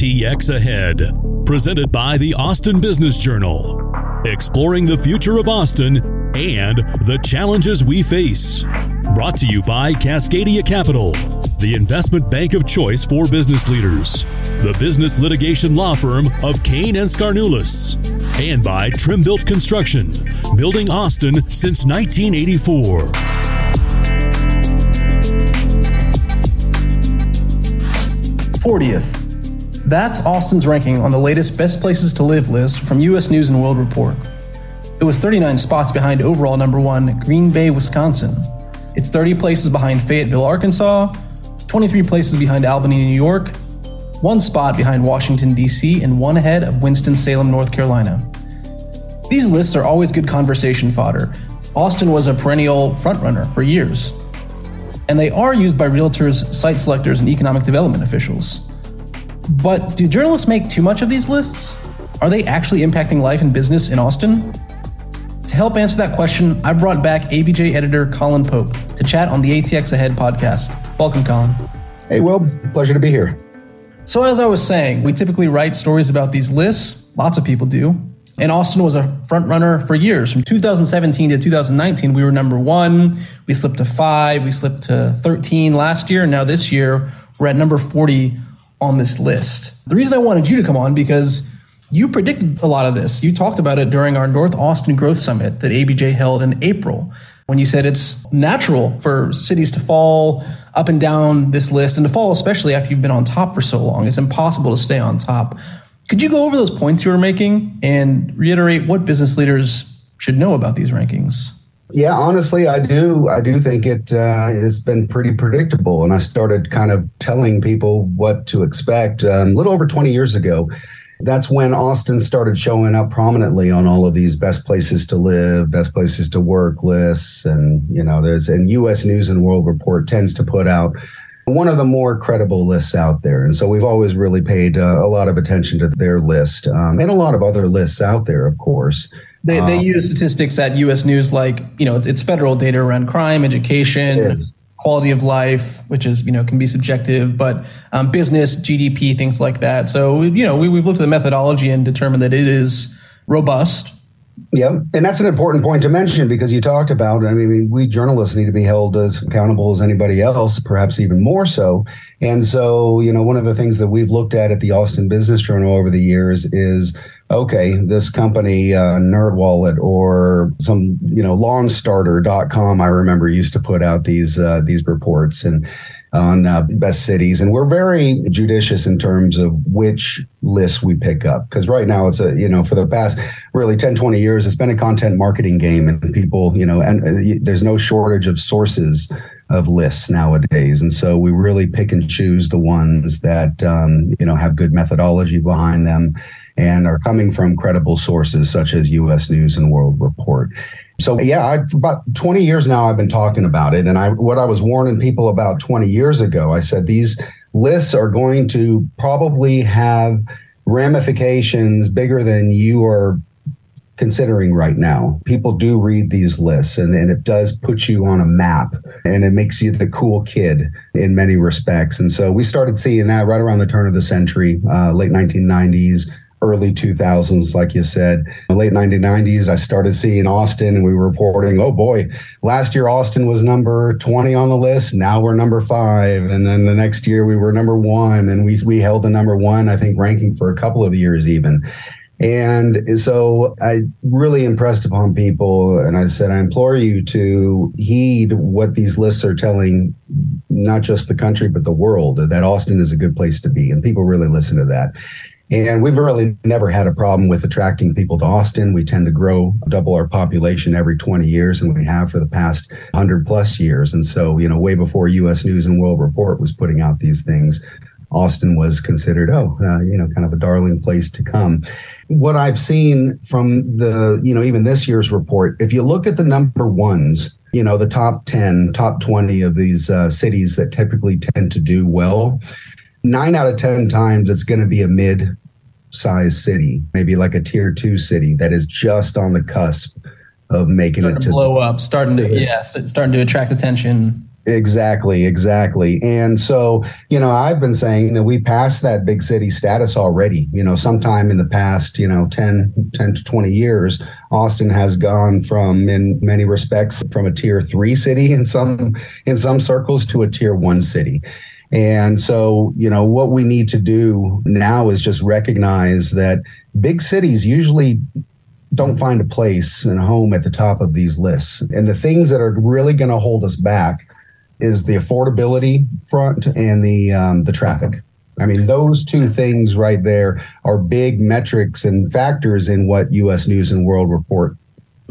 ATX Ahead, presented by the Austin Business Journal, exploring the future of Austin and the challenges we face. Brought to you by Cascadia Capital, the investment bank of choice for business leaders, the business litigation law firm of Cain and Skarnulis, and by Trimbuilt Construction, building Austin since 1984. 40th. That's Austin's ranking on the latest Best Places to Live list from US News and World Report. It was 39 spots behind overall number one, Green Bay, Wisconsin. It's 30 places behind Fayetteville, Arkansas, 23 places behind Albany, New York, one spot behind Washington, D.C., and one ahead of Winston-Salem, North Carolina. These lists are always good conversation fodder. Austin was a perennial frontrunner for years and they are used by realtors, site selectors, and economic development officials. But do journalists make too much of these lists? Are they actually impacting life and business in Austin? To help answer that question, I brought back ABJ editor Colin Pope to chat on the ATX Ahead podcast. Welcome, Colin. Hey, Will. Pleasure to be here. So, as I was saying, we typically write stories about these lists. Lots of people do. And Austin was a front runner for years. From 2017 to 2019, we were number one. We slipped to five. We slipped to 13 last year. And now this year, we're at number 40 on this list. The reason I wanted you to come on because you predicted a lot of this. You talked about it during our North Austin Growth Summit that ABJ held in April when you said it's natural for cities to fall up and down this list and to fall especially after you've been on top for so long. It's impossible to stay on top. Could you go over those points you were making and reiterate what business leaders should know about these rankings? Yeah, honestly, I do. I do think it uh, has been pretty predictable, and I started kind of telling people what to expect um, a little over 20 years ago. That's when Austin started showing up prominently on all of these best places to live, best places to work lists, and you know, there's and U.S. News and World Report tends to put out one of the more credible lists out there. And so we've always really paid uh, a lot of attention to their list um, and a lot of other lists out there, of course. They, they um, use statistics at U.S. News like, you know, it's federal data around crime, education, quality of life, which is, you know, can be subjective, but um, business, GDP, things like that. So, you know, we, we've looked at the methodology and determined that it is robust yeah, and that's an important point to mention because you talked about. I mean, we journalists need to be held as accountable as anybody else, perhaps even more so. And so, you know, one of the things that we've looked at at the Austin Business Journal over the years is okay, this company, uh, NerdWallet or some, you know, LawnStarter.com, I remember used to put out these uh, these reports and on uh, best cities. And we're very judicious in terms of which lists we pick up. Because right now it's a, you know, for the past really 10, 20 years, it's been a content marketing game and people, you know, and uh, there's no shortage of sources of lists nowadays. And so we really pick and choose the ones that, um, you know, have good methodology behind them and are coming from credible sources such as US News and World Report. So yeah, I've about 20 years now I've been talking about it. And I what I was warning people about 20 years ago, I said these lists are going to probably have ramifications bigger than you are considering right now. People do read these lists and, and it does put you on a map and it makes you the cool kid in many respects. And so we started seeing that right around the turn of the century, uh, late 1990s, early 2000s, like you said. Late 1990s, I started seeing Austin and we were reporting, oh boy, last year Austin was number 20 on the list. Now we're number five. And then the next year we were number one and we, we held the number one, I think, ranking for a couple of years even. And so I really impressed upon people and I said, I implore you to heed what these lists are telling not just the country, but the world that Austin is a good place to be. And people really listen to that. And we've really never had a problem with attracting people to Austin. We tend to grow, double our population every 20 years, and we have for the past 100 plus years. And so, you know, way before US News and World Report was putting out these things, Austin was considered, oh, uh, you know, kind of a darling place to come. What I've seen from the, you know, even this year's report, if you look at the number ones, you know, the top 10, top 20 of these uh, cities that typically tend to do well, nine out of 10 times it's going to be a mid size city, maybe like a tier two city that is just on the cusp of making starting it to, blow up, starting to, yeah, starting to attract attention. Exactly, exactly. And so, you know, I've been saying that we passed that big city status already. You know, sometime in the past, you know, 10, 10 to 20 years, Austin has gone from in many respects from a tier 3 city in some in some circles to a tier 1 city. And so, you know, what we need to do now is just recognize that big cities usually don't find a place and home at the top of these lists. And the things that are really going to hold us back is the affordability front and the um, the traffic. I mean, those two things right there are big metrics and factors in what U.S. News and World Report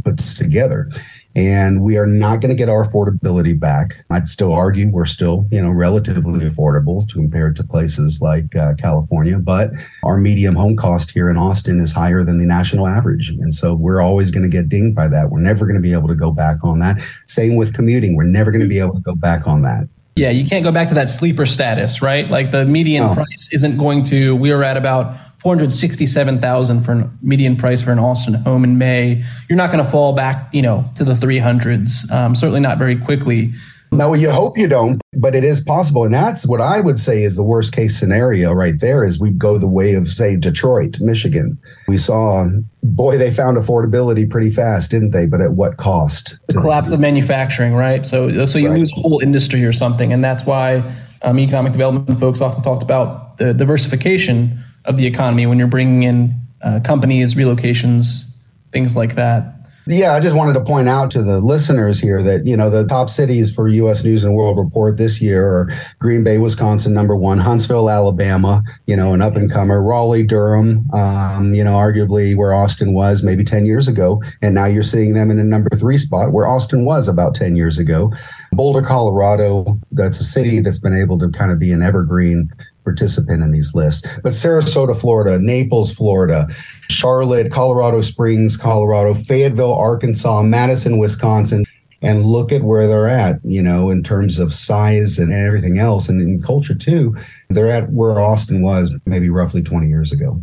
puts together and we are not going to get our affordability back. I'd still argue we're still, you know, relatively affordable to compared to places like uh, California, but our medium home cost here in Austin is higher than the national average, and so we're always going to get dinged by that. We're never going to be able to go back on that. Same with commuting; we're never going to be able to go back on that. Yeah, you can't go back to that sleeper status, right? Like the median oh. price isn't going to. We are at about 467,000 for a median price for an Austin home in May. You're not going to fall back, you know, to the 300s. Um, certainly not very quickly. No, you hope you don't, but it is possible. And that's what I would say is the worst case scenario right there is we go the way of, say, Detroit, Michigan. We saw, boy, they found affordability pretty fast, didn't they? But at what cost? The collapse of manufacturing, right? So, so you right. lose a whole industry or something. And that's why um, economic development folks often talked about the diversification of the economy when you're bringing in uh, companies, relocations, things like that. Yeah, I just wanted to point out to the listeners here that, you know, the top cities for US News and World Report this year are Green Bay, Wisconsin, number one, Huntsville, Alabama, you know, an up and comer, Raleigh, Durham, um, you know, arguably where Austin was maybe 10 years ago. And now you're seeing them in a number three spot where Austin was about 10 years ago. Boulder, Colorado, that's a city that's been able to kind of be an evergreen participant in these lists. But Sarasota, Florida, Naples, Florida, Charlotte, Colorado Springs, Colorado, Fayetteville, Arkansas, Madison, Wisconsin, and look at where they're at, you know, in terms of size and everything else, and in culture too. They're at where Austin was maybe roughly 20 years ago.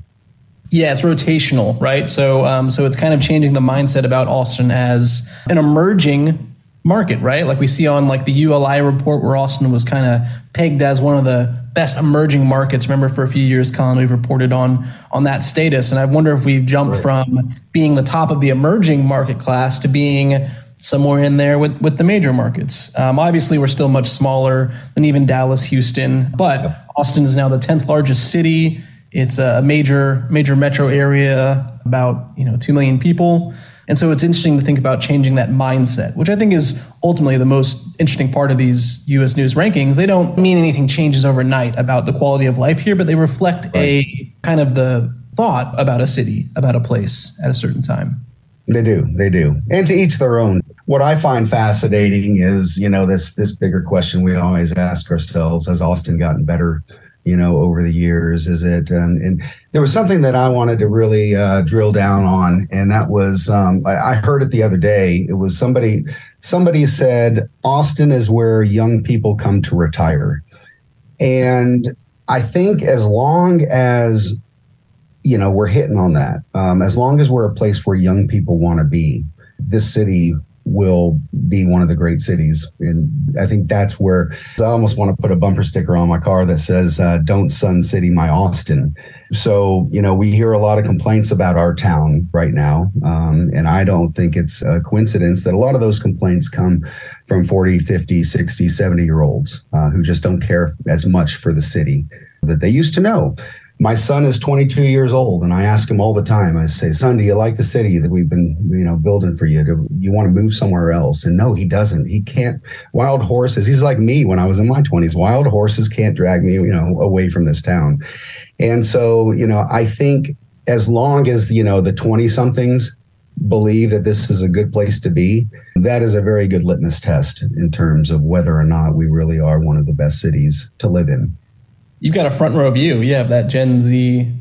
Yeah, it's rotational, right? So, um, so it's kind of changing the mindset about Austin as an emerging market, right? Like we see on like the ULI report where Austin was kind of pegged as one of the best emerging markets. Remember for a few years, Colin, we've reported on on that status. And I wonder if we've jumped right. from being the top of the emerging market class to being somewhere in there with, with the major markets. Um, obviously, we're still much smaller than even Dallas, Houston, but Austin is now the 10th largest city. It's a major major metro area, about you know two million people. And so it's interesting to think about changing that mindset, which I think is ultimately the most interesting part of these US news rankings. They don't mean anything changes overnight about the quality of life here, but they reflect right. a kind of the thought about a city, about a place at a certain time. They do, they do. And to each their own. What I find fascinating is, you know, this this bigger question we always ask ourselves, has Austin gotten better you know, over the years? Is it? Um, and there was something that I wanted to really uh, drill down on, and that was um, I, I heard it the other day. It was somebody somebody said Austin is where young people come to retire, and I think as long as you know we're hitting on that, um, as long as we're a place where young people want to be, this city will be one of the great cities. And I think that's where I almost want to put a bumper sticker on my car that says, uh, Don't Sun City my Austin. So, you know, we hear a lot of complaints about our town right now. Um, and I don't think it's a coincidence that a lot of those complaints come from 40, 50, 60, 70 year olds uh, who just don't care as much for the city that they used to know my son is 22 years old and i ask him all the time i say son do you like the city that we've been you know building for you? Do you want to move somewhere else? And no he doesn't. He can't wild horses he's like me when i was in my 20s wild horses can't drag me you know away from this town. And so you know i think as long as you know the 20 somethings believe that this is a good place to be that is a very good litmus test in terms of whether or not we really are one of the best cities to live in you've got a front row view. You have that Gen Z.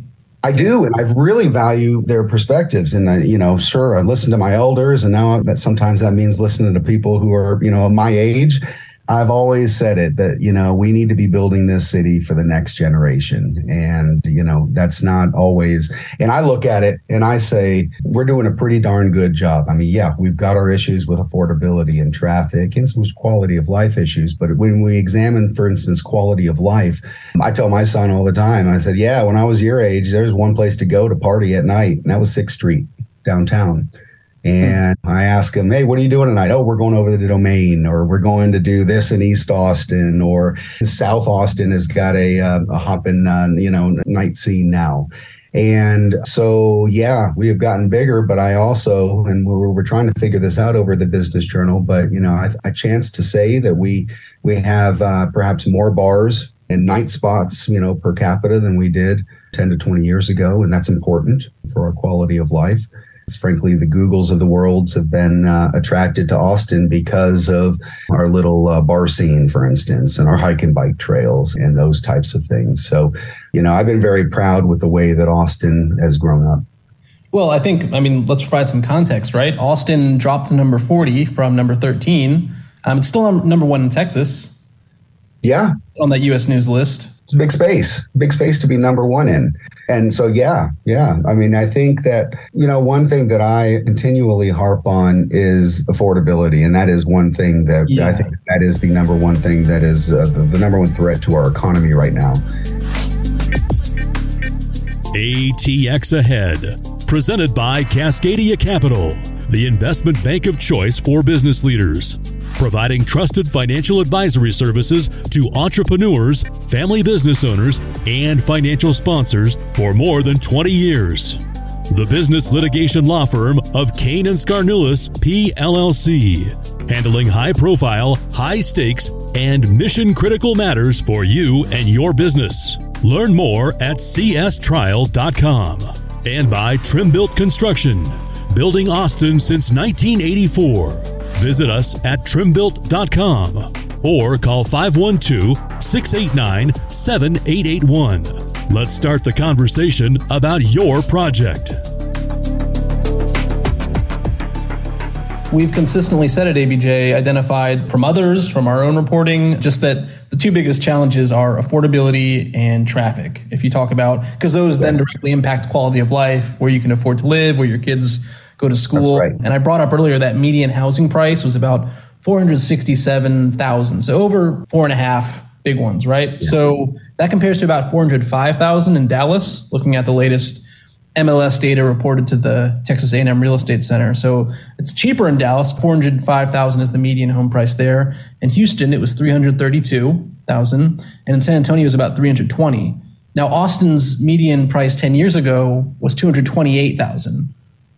I do, and I really value their perspectives. And I, you know, sure, I listen to my elders, and now that sometimes that means listening to people who are, you know, my age. I've always said it that, you know, we need to be building this city for the next generation. And, you know, that's not always, and I look at it and I say, we're doing a pretty darn good job. I mean, yeah, we've got our issues with affordability and traffic and some quality of life issues. But when we examine, for instance, quality of life, I tell my son all the time, I said, yeah, when I was your age, there was one place to go to party at night, and that was Sixth Street downtown. And I ask him, hey, what are you doing tonight? Oh, we're going over to the domain, or we're going to do this in East Austin, or South Austin has got a, uh, a hopping, uh, you know, night scene now. And so, yeah, we have gotten bigger, but I also, and we're, we're trying to figure this out over the Business Journal. But you know, I, I chance to say that we we have uh, perhaps more bars and night spots, you know, per capita than we did 10 to 20 years ago, and that's important for our quality of life frankly, the Googles of the worlds have been uh, attracted to Austin because of our little uh, bar scene, for instance, and our hike and bike trails and those types of things. So, you know, I've been very proud with the way that Austin has grown up. Well, I think, I mean, let's provide some context, right? Austin dropped to number 40 from number 13. Um, it's still number one in Texas. Yeah. On that US News list. It's a big space, big space to be number one in. And so, yeah, yeah. I mean, I think that, you know, one thing that I continually harp on is affordability. And that is one thing that yeah. I think that is the number one thing that is uh, the, the number one threat to our economy right now. ATX Ahead, presented by Cascadia Capital, the investment bank of choice for business leaders providing trusted financial advisory services to entrepreneurs, family business owners, and financial sponsors for more than 20 years. The business litigation law firm of Cain and Skarnulis PLLC, handling high profile, high stakes, and mission critical matters for you and your business. Learn more at cstrial.com and by Trimbuilt Construction, building Austin since 1984. Visit us at trimbuilt.com or call 512 689 7881. Let's start the conversation about your project. We've consistently said at ABJ, identified from others, from our own reporting, just that the two biggest challenges are affordability and traffic. If you talk about, because those then directly impact quality of life, where you can afford to live, where your kids go to school. Right. And I brought up earlier that median housing price was about 467,000. So over four and a half big ones, right? Yeah. So that compares to about 405,000 in Dallas, looking at the latest MLS data reported to the Texas A&M Real Estate Center. So it's cheaper in Dallas. 405,000 is the median home price there. In Houston, it was 332,000, and in San Antonio it was about 320. Now Austin's median price 10 years ago was 228,000.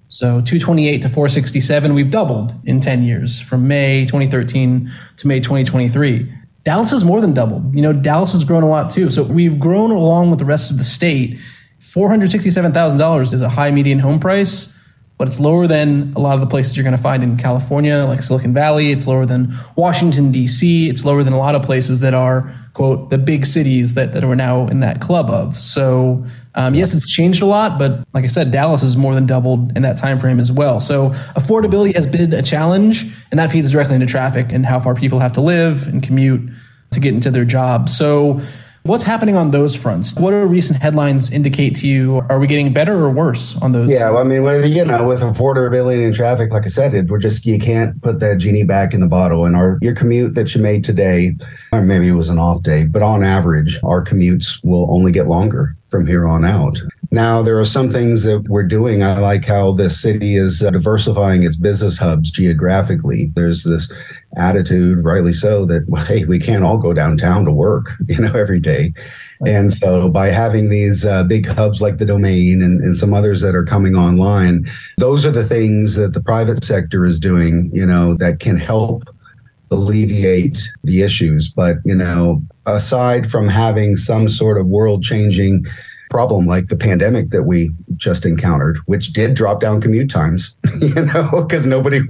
So 228 to 467, we've doubled in 10 years from May 2013 to May 2023. Dallas has more than doubled. You know, Dallas has grown a lot too. So we've grown along with the rest of the state. $467,000 is a high median home price, but it's lower than a lot of the places you're going to find in California, like Silicon Valley. It's lower than Washington, D.C. It's lower than a lot of places that are, quote, the big cities that, that we're now in that club of. So um, yes, it's changed a lot, but like I said, Dallas has more than doubled in that time frame as well. So affordability has been a challenge, and that feeds directly into traffic and how far people have to live and commute to get into their jobs. So What's happening on those fronts? What do recent headlines indicate to you? Are we getting better or worse on those? Yeah, well, I mean, with, you know, with affordability and traffic, like I said, it, we're just you can't put that genie back in the bottle. And our your commute that you made today, or maybe it was an off day, but on average, our commutes will only get longer from here on out. Now, there are some things that we're doing. I like how the city is uh, diversifying its business hubs geographically. There's this attitude, rightly so, that, hey, we can't all go downtown to work, you know, every day. And so by having these uh, big hubs like the domain and, and some others that are coming online, those are the things that the private sector is doing, you know, that can help alleviate the issues. But, you know, aside from having some sort of world changing problem like the pandemic that we just encountered, which did drop down commute times, you know, because nobody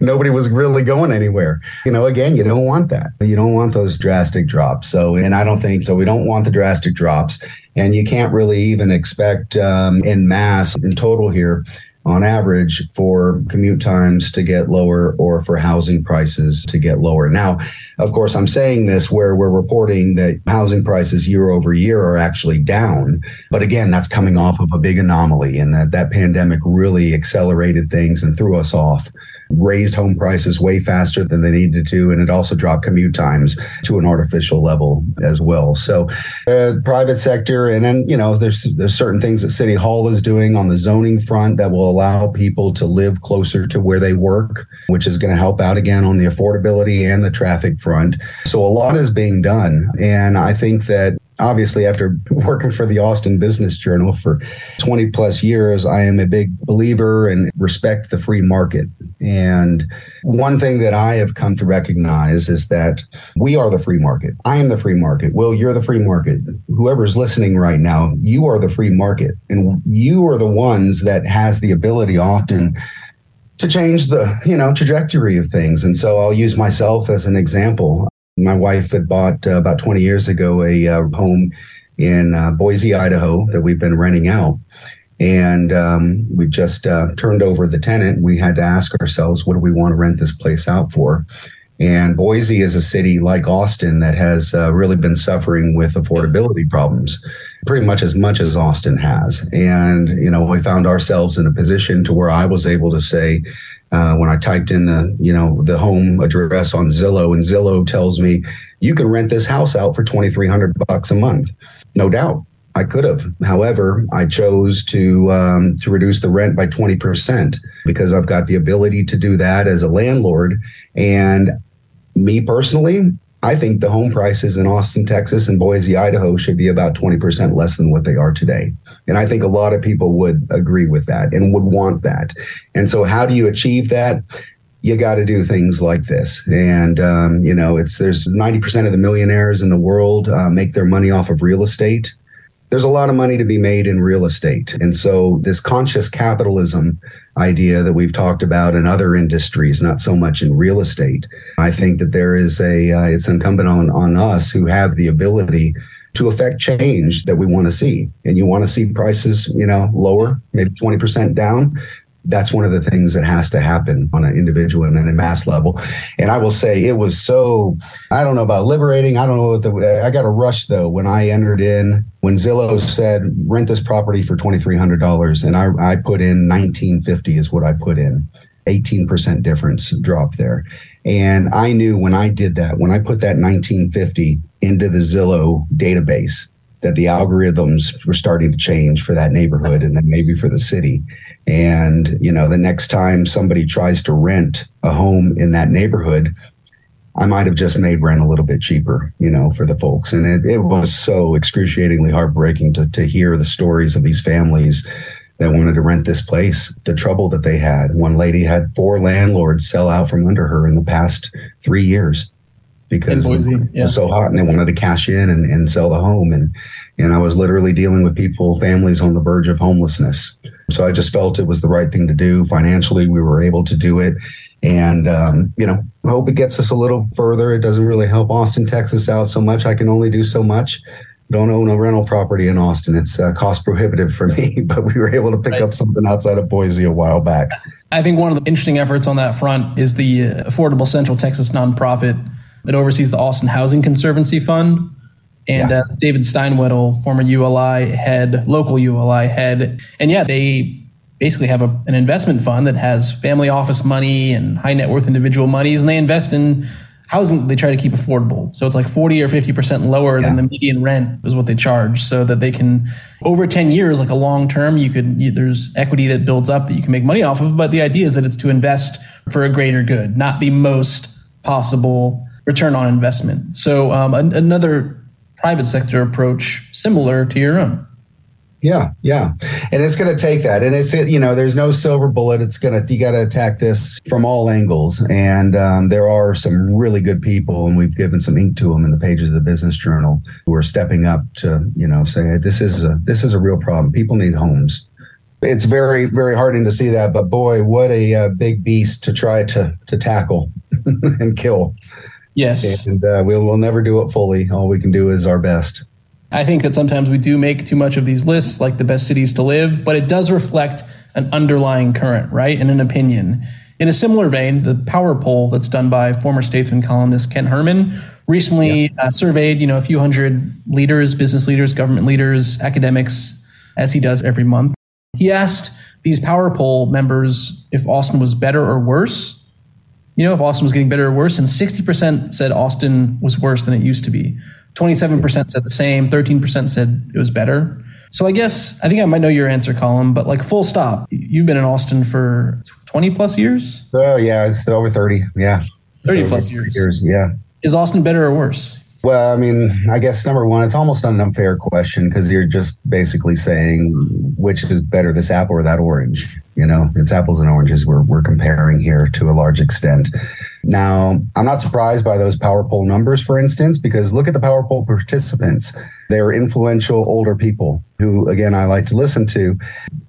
nobody was really going anywhere. You know, again, you don't want that. You don't want those drastic drops. So, and I don't think so. We don't want the drastic drops, and you can't really even expect um, in mass in total here on average for commute times to get lower or for housing prices to get lower. Now, of course, I'm saying this where we're reporting that housing prices year over year are actually down. But again, that's coming off of a big anomaly and that that pandemic really accelerated things and threw us off raised home prices way faster than they needed to, and it also dropped commute times to an artificial level as well. So, uh, private sector, and then you know, there's there's certain things that City Hall is doing on the zoning front that will allow people to live closer to where they work, which is going to help out again on the affordability and the traffic front. So, a lot is being done, and I think that obviously after working for the Austin Business Journal for 20 plus years, I am a big believer and respect the free market. And one thing that I have come to recognize is that we are the free market. I am the free market. Will, you're the free market. Whoever's listening right now, you are the free market. And you are the ones that has the ability often to change the you know trajectory of things and so i'll use myself as an example my wife had bought uh, about 20 years ago a uh, home in uh, Boise, Idaho that we've been renting out. And um, we just uh, turned over the tenant. We had to ask ourselves, what do we want to rent this place out for? And Boise is a city like Austin that has uh, really been suffering with affordability problems, pretty much as much as Austin has. And, you know, we found ourselves in a position to where I was able to say, uh, when I typed in the you know the home address on Zillow, and Zillow tells me you can rent this house out for twenty three hundred bucks a month. No doubt, I could have. However, I chose to um, to reduce the rent by twenty percent because I've got the ability to do that as a landlord. And me personally, I think the home prices in Austin, Texas and Boise, Idaho should be about 20% less than what they are today. And I think a lot of people would agree with that and would want that. And so, how do you achieve that? You got to do things like this. And, um, you know, it's there's 90% of the millionaires in the world uh, make their money off of real estate there's a lot of money to be made in real estate. And so, this conscious capitalism idea that we've talked about in other industries, not so much in real estate, I think that there is a, uh, it's incumbent on, on us who have the ability to affect change that we want to see. And you want to see prices, you know, lower, maybe 20% down that's one of the things that has to happen on an individual and a mass level. And I will say it was so, I don't know about liberating. I don't know what the, I got a rush though when I entered in, when Zillow said rent this property for $2,300 and I, I put in 1950 is what I put in. 18% difference drop there. And I knew when I did that, when I put that 1950 into the Zillow database, that the algorithms were starting to change for that neighborhood and then maybe for the city. And, you know, the next time somebody tries to rent a home in that neighborhood, I might have just made rent a little bit cheaper, you know, for the folks. And it, it was so excruciatingly heartbreaking to, to hear the stories of these families that wanted to rent this place, the trouble that they had. One lady had four landlords sell out from under her in the past three years because Boise, yeah. it was so hot and they wanted to cash in and, and sell the home. And, and I was literally dealing with people, families on the verge of homelessness. So I just felt it was the right thing to do. Financially, we were able to do it. And, um, you know, I hope it gets us a little further. It doesn't really help Austin, Texas out so much. I can only do so much. Don't own a rental property in Austin. It's uh, cost prohibitive for me, but we were able to pick right. up something outside of Boise a while back. I think one of the interesting efforts on that front is the uh, Affordable Central Texas nonprofit that oversees the Austin Housing Conservancy Fund and yeah. uh, David Steinwedel, former ULI head, local ULI head. And yeah, they basically have a, an investment fund that has family office money and high net worth individual monies, and they invest in housing they try to keep affordable. So it's like 40 or 50% lower yeah. than the median rent is what they charge so that they can, over 10 years, like a long term, you could, you, there's equity that builds up that you can make money off of. But the idea is that it's to invest for a greater good, not the most possible return on investment. So um, an, another private sector approach similar to your own. Yeah, yeah. And it's going to take that. And it's, you know, there's no silver bullet. It's going to, you got to attack this from all angles. And um, there are some really good people, and we've given some ink to them in the pages of the business journal who are stepping up to, you know, say, this is a, this is a real problem. People need homes. It's very, very heartening to see that. But boy, what a uh, big beast to try to, to tackle and kill. Yes. And uh, we will never do it fully. All we can do is our best. I think that sometimes we do make too much of these lists, like the best cities to live, but it does reflect an underlying current, right? And an opinion. In a similar vein, the power poll that's done by former statesman columnist Ken Herman recently yeah. uh, surveyed, you know, a few hundred leaders, business leaders, government leaders, academics, as he does every month. He asked these power poll members if Austin was better or worse. You know, if Austin was getting better or worse, and 60% said Austin was worse than it used to be. 27% said the same, 13% said it was better. So I guess I think I might know your answer, Colin, but like full stop. You've been in Austin for 20 plus years? Oh, yeah, it's over 30. Yeah. 30 plus years. years. Yeah. Is Austin better or worse? Well, I mean, I guess number one, it's almost an unfair question because you're just basically saying which is better, this apple or that orange. You know, it's apples and oranges we're, we're comparing here to a large extent. Now, I'm not surprised by those power poll numbers, for instance, because look at the power poll participants. They are influential older people who, again, I like to listen to.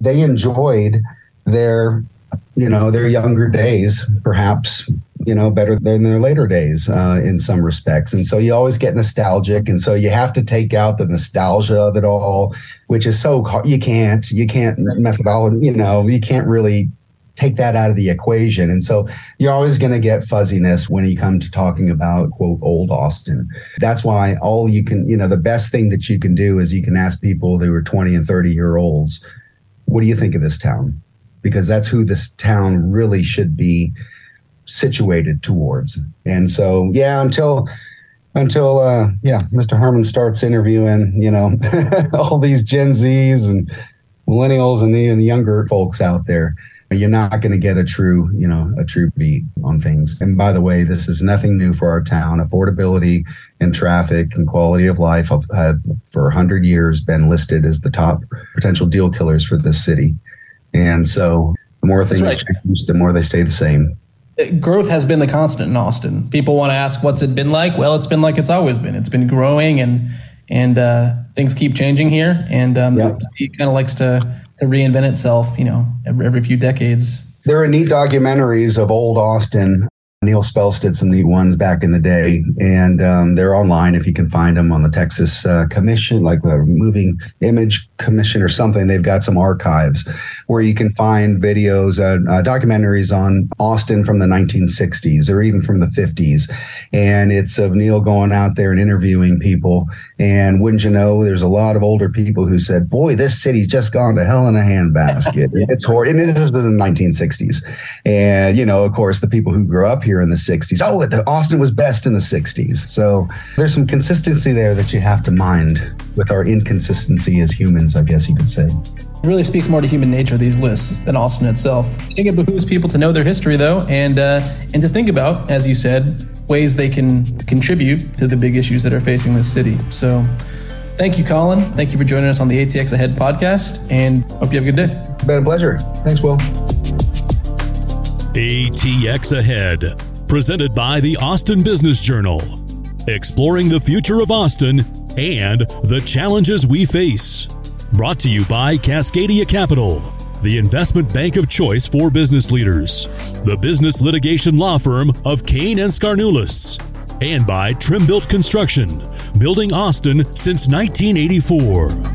They enjoyed their you know their younger days perhaps you know better than their later days uh, in some respects. And so you always get nostalgic. And so you have to take out the nostalgia of it all which is so you can't you can't methodology you know you can't really take that out of the equation. And so you're always going to get fuzziness when you come to talking about quote old austin. That's why all you can you know the best thing that you can do is you can ask people who are 20 and 30 year olds what do you think of this town? Because that's who this town really should be situated towards. And so, yeah, until until uh, yeah, Mr. Herman starts interviewing, you know, all these Gen Zs and millennials and even younger folks out there, you're not going to get a true, you know, a true beat on things. And by the way, this is nothing new for our town. Affordability and traffic and quality of life have, have for 100 years been listed as the top potential deal killers for this city. And so the more things right. change, the more they stay the same. Growth has been the constant in Austin. People want to ask, what's it been like? Well, it's been like it's always been. It's been growing and and uh, things keep changing here. And um, yep. it kind of likes to to reinvent itself, you know, every, every few decades. There are neat documentaries of old Austin Neal Spelce did some neat ones back in the day, and um, they're online if you can find them on the Texas uh, Commission, like the Moving Image Commission or something. They've got some archives where you can find videos, uh, uh, documentaries on Austin from the 1960s or even from the 50s, and it's of Neil going out there and interviewing people. And wouldn't you know, there's a lot of older people who said, "Boy, this city's just gone to hell in a handbasket." it's horrible, and this was in the 1960s, and you know, of course, the people who grew up here here in the 60s. Oh, the, Austin was best in the 60s. So there's some consistency there that you have to mind with our inconsistency as humans, I guess you could say. It really speaks more to human nature, these lists, than Austin itself. I think it behooves people to know their history, though, and, uh, and to think about, as you said, ways they can contribute to the big issues that are facing this city. So thank you, Colin. Thank you for joining us on the ATX Ahead podcast, and hope you have a good day. Been a pleasure. Thanks, Will. ATX Ahead, presented by the Austin Business Journal, exploring the future of Austin and the challenges we face. Brought to you by Cascadia Capital, the investment bank of choice for business leaders, the business litigation law firm of Cain and Skarnulis, and by Trimbuilt Construction, building Austin since 1984.